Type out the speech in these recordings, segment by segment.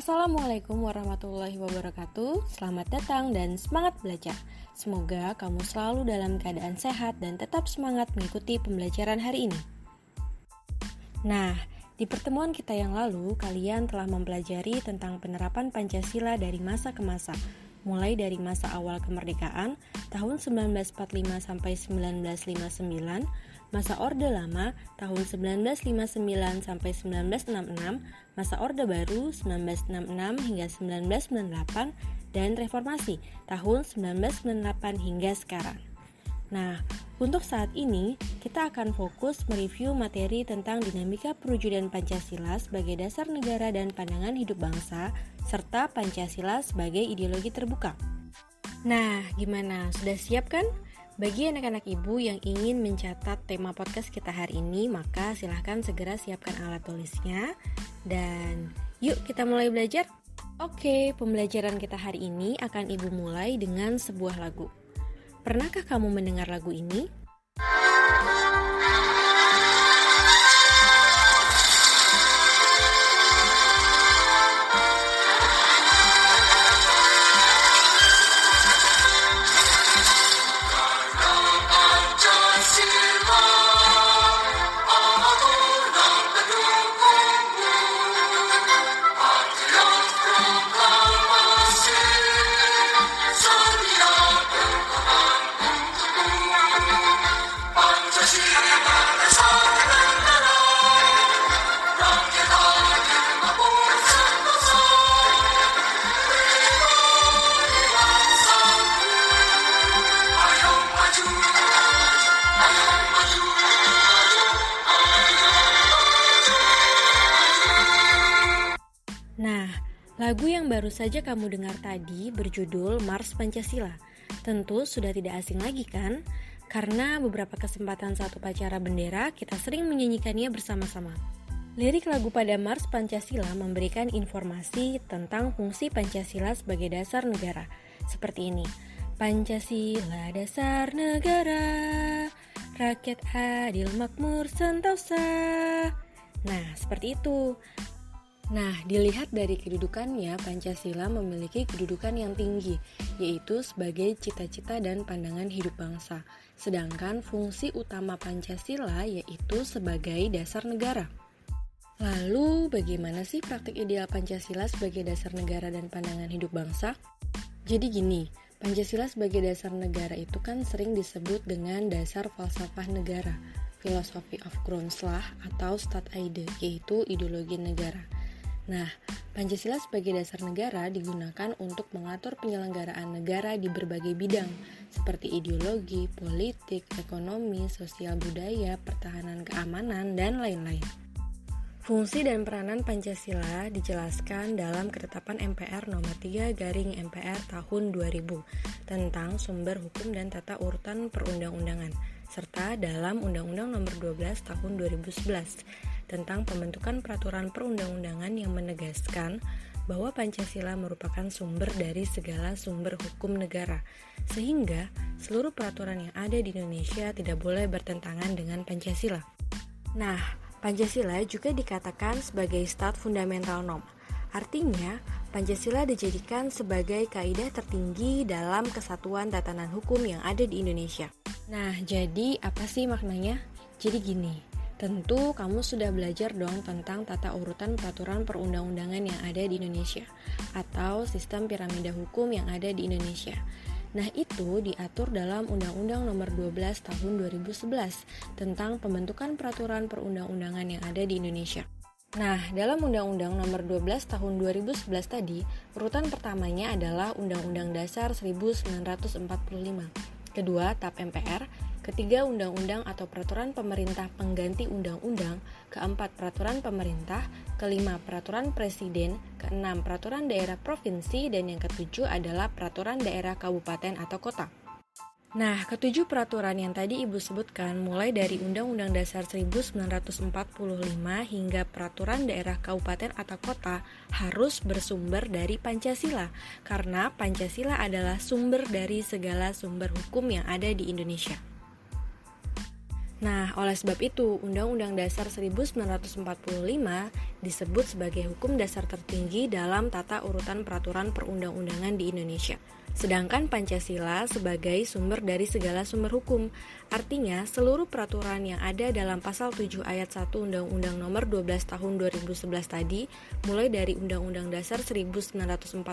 Assalamualaikum warahmatullahi wabarakatuh. Selamat datang dan semangat belajar. Semoga kamu selalu dalam keadaan sehat dan tetap semangat mengikuti pembelajaran hari ini. Nah, di pertemuan kita yang lalu, kalian telah mempelajari tentang penerapan Pancasila dari masa ke masa, mulai dari masa awal kemerdekaan tahun 1945 sampai 1959 masa Orde Lama tahun 1959 sampai 1966, masa Orde Baru 1966 hingga 1998, dan Reformasi tahun 1998 hingga sekarang. Nah, untuk saat ini kita akan fokus mereview materi tentang dinamika perwujudan Pancasila sebagai dasar negara dan pandangan hidup bangsa, serta Pancasila sebagai ideologi terbuka. Nah, gimana? Sudah siap kan? Bagi anak-anak ibu yang ingin mencatat tema podcast kita hari ini, maka silahkan segera siapkan alat tulisnya. Dan yuk kita mulai belajar. Oke, pembelajaran kita hari ini akan ibu mulai dengan sebuah lagu. Pernahkah kamu mendengar lagu ini? Baru saja kamu dengar tadi berjudul Mars Pancasila. Tentu sudah tidak asing lagi kan? Karena beberapa kesempatan satu pacara bendera kita sering menyanyikannya bersama-sama. Lirik lagu pada Mars Pancasila memberikan informasi tentang fungsi Pancasila sebagai dasar negara. Seperti ini. Pancasila dasar negara, rakyat adil makmur sentosa. Nah, seperti itu. Nah, dilihat dari kedudukannya, Pancasila memiliki kedudukan yang tinggi, yaitu sebagai cita-cita dan pandangan hidup bangsa. Sedangkan fungsi utama Pancasila yaitu sebagai dasar negara. Lalu, bagaimana sih praktik ideal Pancasila sebagai dasar negara dan pandangan hidup bangsa? Jadi gini, Pancasila sebagai dasar negara itu kan sering disebut dengan dasar falsafah negara, philosophy of Grundslag atau Ide, yaitu ideologi negara. Nah, Pancasila sebagai dasar negara digunakan untuk mengatur penyelenggaraan negara di berbagai bidang, seperti ideologi, politik, ekonomi, sosial budaya, pertahanan keamanan, dan lain-lain. Fungsi dan peranan Pancasila dijelaskan dalam Ketetapan MPR Nomor 3 Garing MPR Tahun 2000 tentang sumber hukum dan tata urutan perundang-undangan serta dalam Undang-Undang Nomor 12 Tahun 2011 tentang pembentukan peraturan perundang-undangan yang menegaskan bahwa Pancasila merupakan sumber dari segala sumber hukum negara, sehingga seluruh peraturan yang ada di Indonesia tidak boleh bertentangan dengan Pancasila. Nah, Pancasila juga dikatakan sebagai stat fundamental norm. Artinya, Pancasila dijadikan sebagai kaidah tertinggi dalam kesatuan tatanan hukum yang ada di Indonesia. Nah, jadi apa sih maknanya? Jadi gini, Tentu kamu sudah belajar dong tentang tata urutan peraturan perundang-undangan yang ada di Indonesia atau sistem piramida hukum yang ada di Indonesia. Nah, itu diatur dalam Undang-Undang Nomor 12 Tahun 2011 tentang pembentukan peraturan perundang-undangan yang ada di Indonesia. Nah, dalam Undang-Undang Nomor 12 Tahun 2011 tadi, urutan pertamanya adalah Undang-Undang Dasar 1945. Kedua, TAP MPR, Ketiga, undang-undang atau peraturan pemerintah pengganti undang-undang. Keempat, peraturan pemerintah. Kelima, peraturan presiden. Keenam, peraturan daerah provinsi. Dan yang ketujuh adalah peraturan daerah kabupaten atau kota. Nah, ketujuh peraturan yang tadi Ibu sebutkan mulai dari Undang-Undang Dasar 1945 hingga peraturan daerah kabupaten atau kota harus bersumber dari Pancasila karena Pancasila adalah sumber dari segala sumber hukum yang ada di Indonesia. Nah, oleh sebab itu, Undang-Undang Dasar 1945 disebut sebagai hukum dasar tertinggi dalam tata urutan peraturan perundang-undangan di Indonesia. Sedangkan Pancasila sebagai sumber dari segala sumber hukum. Artinya, seluruh peraturan yang ada dalam pasal 7 ayat 1 Undang-Undang Nomor 12 Tahun 2011 tadi, mulai dari Undang-Undang Dasar 1945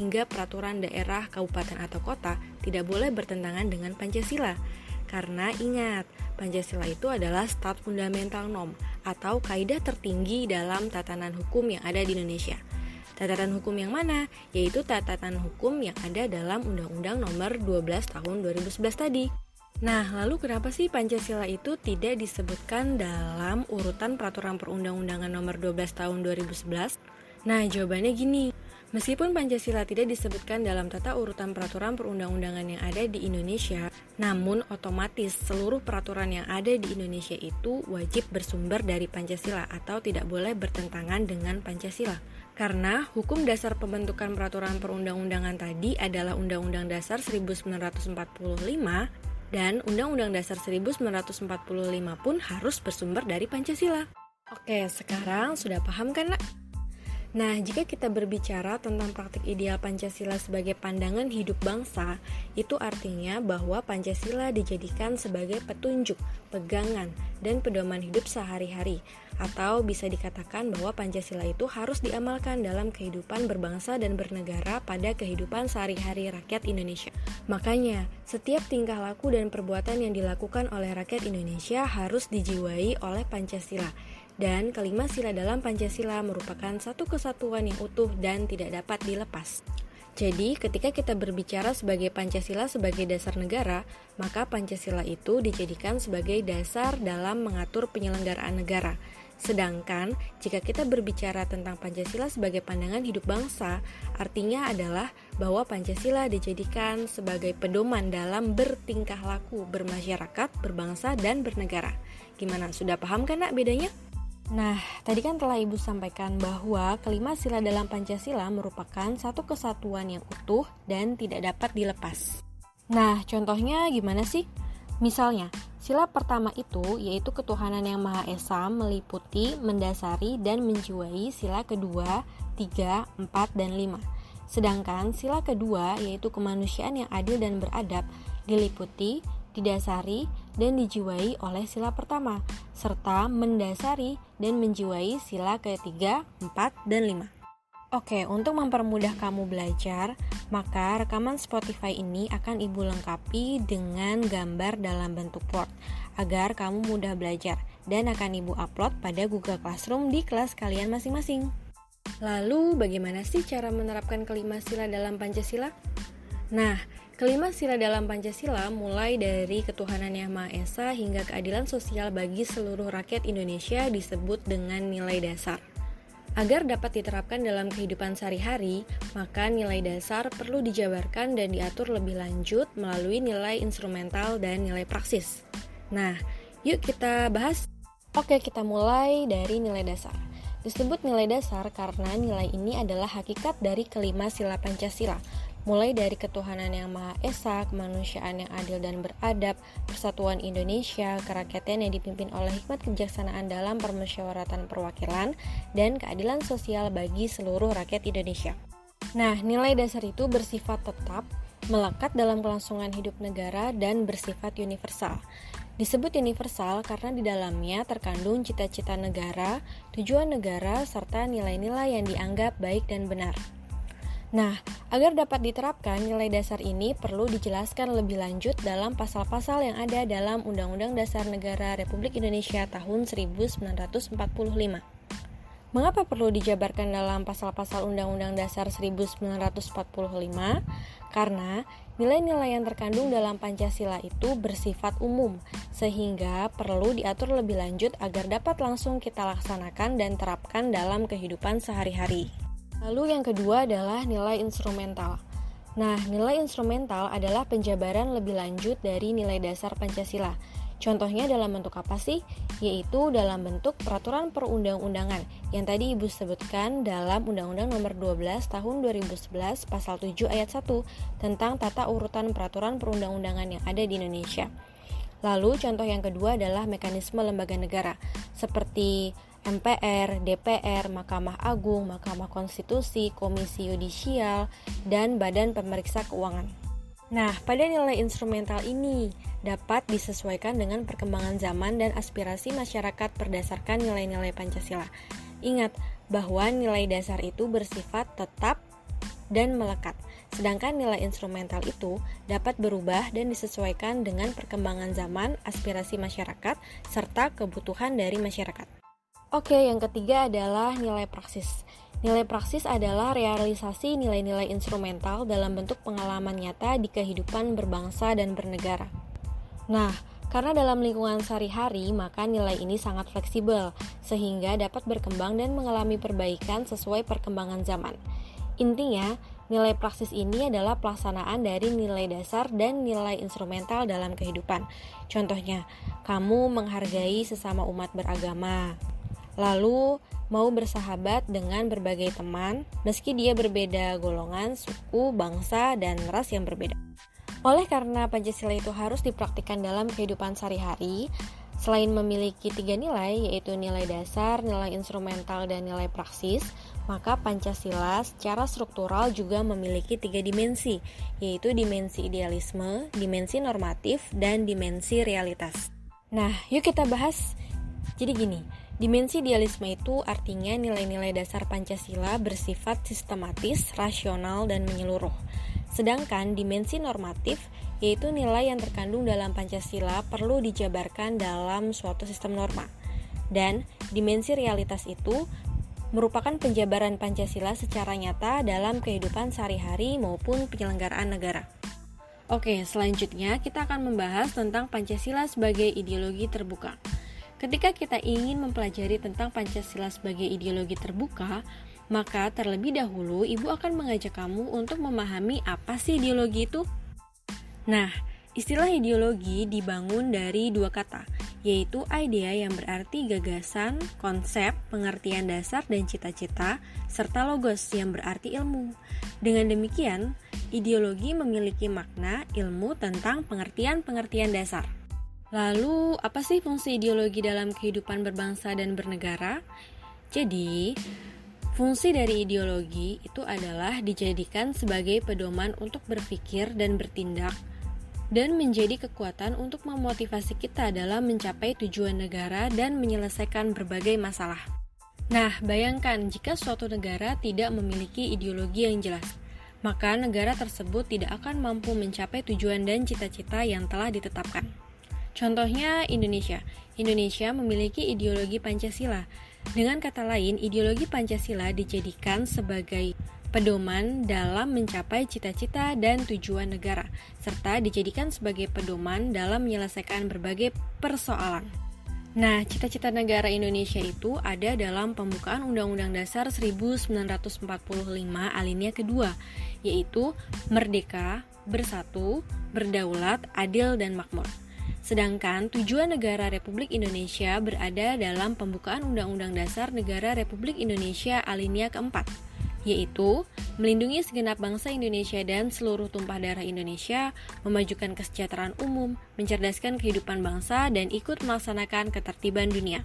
hingga peraturan daerah, kabupaten atau kota, tidak boleh bertentangan dengan Pancasila. Karena ingat, Pancasila itu adalah stat fundamental norm atau kaidah tertinggi dalam tatanan hukum yang ada di Indonesia. Tatanan hukum yang mana? Yaitu tatanan hukum yang ada dalam Undang-Undang Nomor 12 Tahun 2011 tadi. Nah, lalu kenapa sih Pancasila itu tidak disebutkan dalam urutan peraturan perundang-undangan nomor 12 tahun 2011? Nah, jawabannya gini. Meskipun Pancasila tidak disebutkan dalam tata urutan peraturan perundang-undangan yang ada di Indonesia, namun otomatis seluruh peraturan yang ada di Indonesia itu wajib bersumber dari Pancasila atau tidak boleh bertentangan dengan Pancasila. Karena hukum dasar pembentukan peraturan perundang-undangan tadi adalah Undang-Undang Dasar 1945 dan Undang-Undang Dasar 1945 pun harus bersumber dari Pancasila. Oke, sekarang sudah paham kan, nak? Nah, jika kita berbicara tentang praktik ideal Pancasila sebagai pandangan hidup bangsa, itu artinya bahwa Pancasila dijadikan sebagai petunjuk, pegangan, dan pedoman hidup sehari-hari, atau bisa dikatakan bahwa Pancasila itu harus diamalkan dalam kehidupan berbangsa dan bernegara pada kehidupan sehari-hari rakyat Indonesia. Makanya, setiap tingkah laku dan perbuatan yang dilakukan oleh rakyat Indonesia harus dijiwai oleh Pancasila dan kelima sila dalam Pancasila merupakan satu kesatuan yang utuh dan tidak dapat dilepas. Jadi, ketika kita berbicara sebagai Pancasila sebagai dasar negara, maka Pancasila itu dijadikan sebagai dasar dalam mengatur penyelenggaraan negara. Sedangkan, jika kita berbicara tentang Pancasila sebagai pandangan hidup bangsa, artinya adalah bahwa Pancasila dijadikan sebagai pedoman dalam bertingkah laku bermasyarakat, berbangsa, dan bernegara. Gimana, sudah paham kan nak bedanya? Nah, tadi kan telah Ibu sampaikan bahwa kelima sila dalam Pancasila merupakan satu kesatuan yang utuh dan tidak dapat dilepas. Nah, contohnya gimana sih? Misalnya, sila pertama itu yaitu ketuhanan yang Maha Esa meliputi, mendasari, dan menjiwai sila kedua, tiga, empat, dan lima. Sedangkan sila kedua yaitu kemanusiaan yang adil dan beradab diliputi, didasari, dan dijiwai oleh sila pertama, serta mendasari dan menjiwai sila ketiga, empat, dan lima. Oke, untuk mempermudah kamu belajar, maka rekaman Spotify ini akan Ibu lengkapi dengan gambar dalam bentuk Word agar kamu mudah belajar dan akan Ibu upload pada Google Classroom di kelas kalian masing-masing. Lalu, bagaimana sih cara menerapkan kelima sila dalam Pancasila? Nah, Kelima sila dalam Pancasila mulai dari ketuhanan yang Maha Esa hingga keadilan sosial bagi seluruh rakyat Indonesia disebut dengan nilai dasar. Agar dapat diterapkan dalam kehidupan sehari-hari, maka nilai dasar perlu dijabarkan dan diatur lebih lanjut melalui nilai instrumental dan nilai praksis. Nah, yuk kita bahas. Oke, kita mulai dari nilai dasar. Disebut nilai dasar karena nilai ini adalah hakikat dari kelima sila Pancasila mulai dari ketuhanan yang Maha Esa, kemanusiaan yang adil dan beradab, persatuan Indonesia, kerakyatan yang dipimpin oleh hikmat kebijaksanaan dalam permusyawaratan perwakilan, dan keadilan sosial bagi seluruh rakyat Indonesia. Nah, nilai dasar itu bersifat tetap, melekat dalam kelangsungan hidup negara, dan bersifat universal. Disebut universal karena di dalamnya terkandung cita-cita negara, tujuan negara, serta nilai-nilai yang dianggap baik dan benar. Nah, agar dapat diterapkan, nilai dasar ini perlu dijelaskan lebih lanjut dalam pasal-pasal yang ada dalam Undang-Undang Dasar Negara Republik Indonesia tahun 1945. Mengapa perlu dijabarkan dalam pasal-pasal Undang-Undang Dasar 1945? Karena nilai-nilai yang terkandung dalam Pancasila itu bersifat umum, sehingga perlu diatur lebih lanjut agar dapat langsung kita laksanakan dan terapkan dalam kehidupan sehari-hari. Lalu yang kedua adalah nilai instrumental. Nah, nilai instrumental adalah penjabaran lebih lanjut dari nilai dasar Pancasila. Contohnya dalam bentuk apa sih? Yaitu dalam bentuk peraturan perundang-undangan yang tadi Ibu sebutkan dalam Undang-Undang Nomor 12 Tahun 2011 Pasal 7 Ayat 1 tentang tata urutan peraturan perundang-undangan yang ada di Indonesia. Lalu contoh yang kedua adalah mekanisme lembaga negara seperti MPR, DPR, Mahkamah Agung, Mahkamah Konstitusi, Komisi Yudisial, dan Badan Pemeriksa Keuangan. Nah, pada nilai instrumental ini dapat disesuaikan dengan perkembangan zaman dan aspirasi masyarakat berdasarkan nilai-nilai Pancasila. Ingat bahwa nilai dasar itu bersifat tetap dan melekat, sedangkan nilai instrumental itu dapat berubah dan disesuaikan dengan perkembangan zaman, aspirasi masyarakat, serta kebutuhan dari masyarakat. Oke, yang ketiga adalah nilai praksis. Nilai praksis adalah realisasi nilai-nilai instrumental dalam bentuk pengalaman nyata di kehidupan berbangsa dan bernegara. Nah, karena dalam lingkungan sehari-hari, maka nilai ini sangat fleksibel, sehingga dapat berkembang dan mengalami perbaikan sesuai perkembangan zaman. Intinya, nilai praksis ini adalah pelaksanaan dari nilai dasar dan nilai instrumental dalam kehidupan. Contohnya, kamu menghargai sesama umat beragama, Lalu mau bersahabat dengan berbagai teman meski dia berbeda golongan, suku, bangsa, dan ras yang berbeda. Oleh karena Pancasila itu harus dipraktikkan dalam kehidupan sehari-hari, selain memiliki tiga nilai, yaitu nilai dasar, nilai instrumental, dan nilai praksis, maka Pancasila secara struktural juga memiliki tiga dimensi, yaitu dimensi idealisme, dimensi normatif, dan dimensi realitas. Nah, yuk kita bahas. Jadi gini, Dimensi idealisme itu artinya nilai-nilai dasar Pancasila bersifat sistematis, rasional, dan menyeluruh. Sedangkan dimensi normatif yaitu nilai yang terkandung dalam Pancasila perlu dijabarkan dalam suatu sistem norma. Dan dimensi realitas itu merupakan penjabaran Pancasila secara nyata dalam kehidupan sehari-hari maupun penyelenggaraan negara. Oke, selanjutnya kita akan membahas tentang Pancasila sebagai ideologi terbuka. Ketika kita ingin mempelajari tentang Pancasila sebagai ideologi terbuka, maka terlebih dahulu ibu akan mengajak kamu untuk memahami apa sih ideologi itu. Nah, istilah ideologi dibangun dari dua kata, yaitu idea yang berarti gagasan, konsep, pengertian dasar dan cita-cita, serta logos yang berarti ilmu. Dengan demikian, ideologi memiliki makna ilmu tentang pengertian-pengertian dasar. Lalu, apa sih fungsi ideologi dalam kehidupan berbangsa dan bernegara? Jadi, fungsi dari ideologi itu adalah dijadikan sebagai pedoman untuk berpikir dan bertindak dan menjadi kekuatan untuk memotivasi kita dalam mencapai tujuan negara dan menyelesaikan berbagai masalah. Nah, bayangkan jika suatu negara tidak memiliki ideologi yang jelas, maka negara tersebut tidak akan mampu mencapai tujuan dan cita-cita yang telah ditetapkan. Contohnya Indonesia. Indonesia memiliki ideologi Pancasila. Dengan kata lain, ideologi Pancasila dijadikan sebagai pedoman dalam mencapai cita-cita dan tujuan negara, serta dijadikan sebagai pedoman dalam menyelesaikan berbagai persoalan. Nah, cita-cita negara Indonesia itu ada dalam pembukaan Undang-Undang Dasar 1945 alinea kedua, yaitu merdeka, bersatu, berdaulat, adil, dan makmur. Sedangkan tujuan negara Republik Indonesia berada dalam pembukaan Undang-Undang Dasar Negara Republik Indonesia alinea keempat, yaitu melindungi segenap bangsa Indonesia dan seluruh tumpah darah Indonesia, memajukan kesejahteraan umum, mencerdaskan kehidupan bangsa, dan ikut melaksanakan ketertiban dunia.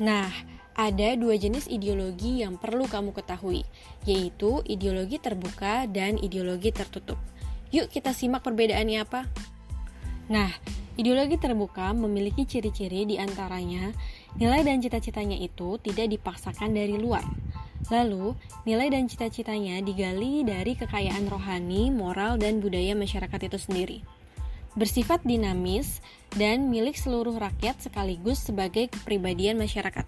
Nah, ada dua jenis ideologi yang perlu kamu ketahui, yaitu ideologi terbuka dan ideologi tertutup. Yuk kita simak perbedaannya apa. Nah, Ideologi terbuka memiliki ciri-ciri di antaranya nilai dan cita-citanya itu tidak dipaksakan dari luar. Lalu, nilai dan cita-citanya digali dari kekayaan rohani, moral, dan budaya masyarakat itu sendiri. Bersifat dinamis dan milik seluruh rakyat sekaligus sebagai kepribadian masyarakat.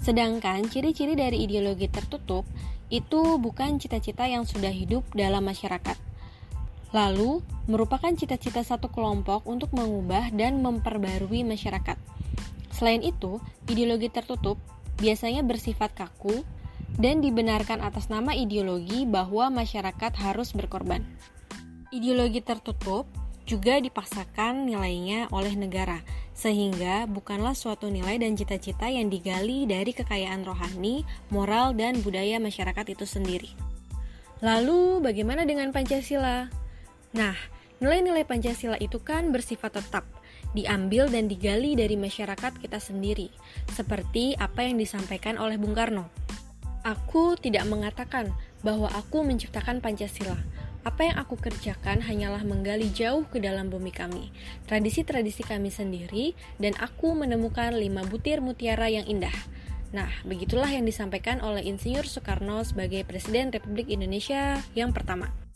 Sedangkan ciri-ciri dari ideologi tertutup itu bukan cita-cita yang sudah hidup dalam masyarakat, lalu merupakan cita-cita satu kelompok untuk mengubah dan memperbarui masyarakat. Selain itu, ideologi tertutup biasanya bersifat kaku dan dibenarkan atas nama ideologi bahwa masyarakat harus berkorban. Ideologi tertutup juga dipaksakan nilainya oleh negara, sehingga bukanlah suatu nilai dan cita-cita yang digali dari kekayaan rohani, moral, dan budaya masyarakat itu sendiri. Lalu, bagaimana dengan Pancasila? Nah, nilai-nilai Pancasila itu kan bersifat tetap, diambil dan digali dari masyarakat kita sendiri, seperti apa yang disampaikan oleh Bung Karno. Aku tidak mengatakan bahwa aku menciptakan Pancasila. Apa yang aku kerjakan hanyalah menggali jauh ke dalam bumi kami, tradisi-tradisi kami sendiri, dan aku menemukan lima butir mutiara yang indah. Nah, begitulah yang disampaikan oleh Insinyur Soekarno sebagai Presiden Republik Indonesia yang pertama.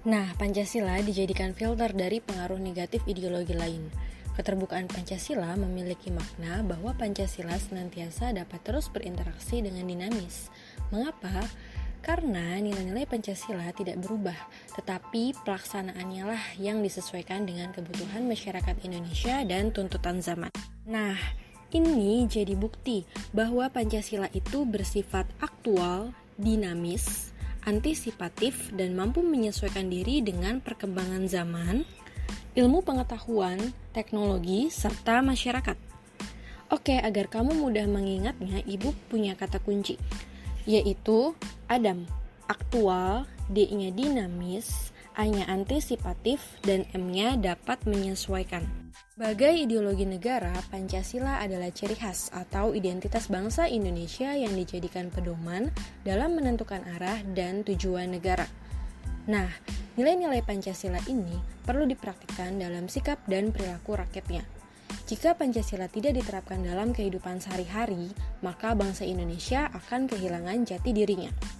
Nah, Pancasila dijadikan filter dari pengaruh negatif ideologi lain. Keterbukaan Pancasila memiliki makna bahwa Pancasila senantiasa dapat terus berinteraksi dengan dinamis. Mengapa? Karena nilai-nilai Pancasila tidak berubah, tetapi pelaksanaannya lah yang disesuaikan dengan kebutuhan masyarakat Indonesia dan tuntutan zaman. Nah, ini jadi bukti bahwa Pancasila itu bersifat aktual, dinamis, antisipatif, dan mampu menyesuaikan diri dengan perkembangan zaman, ilmu pengetahuan, teknologi, serta masyarakat. Oke, agar kamu mudah mengingatnya, ibu punya kata kunci, yaitu Adam, aktual, D-nya dinamis, A-nya antisipatif, dan M-nya dapat menyesuaikan. Sebagai ideologi negara, Pancasila adalah ciri khas atau identitas bangsa Indonesia yang dijadikan pedoman dalam menentukan arah dan tujuan negara. Nah, nilai-nilai Pancasila ini perlu dipraktikkan dalam sikap dan perilaku rakyatnya. Jika Pancasila tidak diterapkan dalam kehidupan sehari-hari, maka bangsa Indonesia akan kehilangan jati dirinya.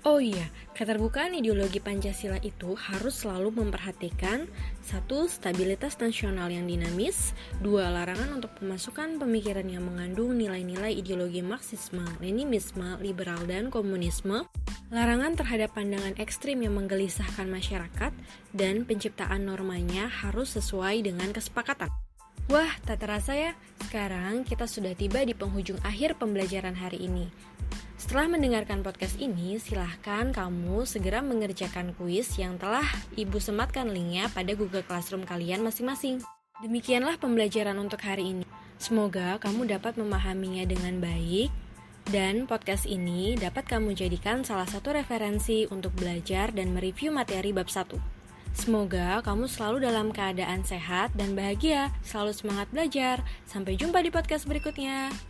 Oh iya, keterbukaan ideologi Pancasila itu harus selalu memperhatikan satu stabilitas nasional yang dinamis, dua larangan untuk pemasukan pemikiran yang mengandung nilai-nilai ideologi Marxisme, Leninisme, liberal dan komunisme, larangan terhadap pandangan ekstrim yang menggelisahkan masyarakat, dan penciptaan normanya harus sesuai dengan kesepakatan. Wah, tak terasa ya, sekarang kita sudah tiba di penghujung akhir pembelajaran hari ini. Setelah mendengarkan podcast ini, silahkan kamu segera mengerjakan kuis yang telah Ibu sematkan linknya pada Google Classroom kalian masing-masing. Demikianlah pembelajaran untuk hari ini. Semoga kamu dapat memahaminya dengan baik dan podcast ini dapat kamu jadikan salah satu referensi untuk belajar dan mereview materi bab 1. Semoga kamu selalu dalam keadaan sehat dan bahagia, selalu semangat belajar. Sampai jumpa di podcast berikutnya.